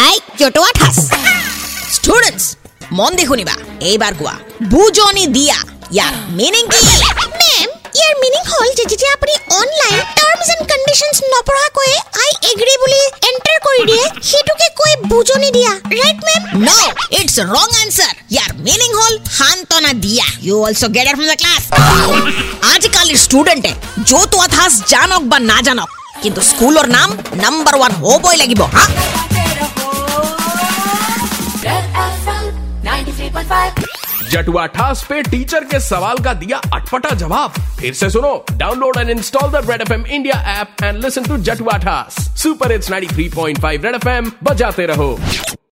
আই জটোৱা ঠাচ ষ্টুডেণ্টছ মন দি শুনিবা এইবাৰ কোৱা বুজনি দিয়া ইয়াৰ মিনিং কি মেম ইয়াৰ মিনিং হ'ল যে যেতিয়া আপুনি অনলাইন টাৰ্মছ এণ্ড কণ্ডিশ্যনছ নপঢ়াকৈয়ে আই এগ্ৰী বুলি এণ্টাৰ কৰি দিয়ে সেইটোকে কৈ বুজনি দিয়া right ma'am no it's wrong answer year meaning হ'ল সান্তনা দিয়া you also' get it from the class आजकल स्टूडेंट है। जो तो अथास जानो बा ना जानो किंतु स्कूल और नाम नंबर वन हो बोई लगी बो हाँ? जटुआ ठास पे टीचर के सवाल का दिया अटपटा जवाब। फिर से सुनो download and install the Red F India app and listen to जटुआ ठास। सुपर इट्स 93.5 रेड एफ़ बजाते रहो।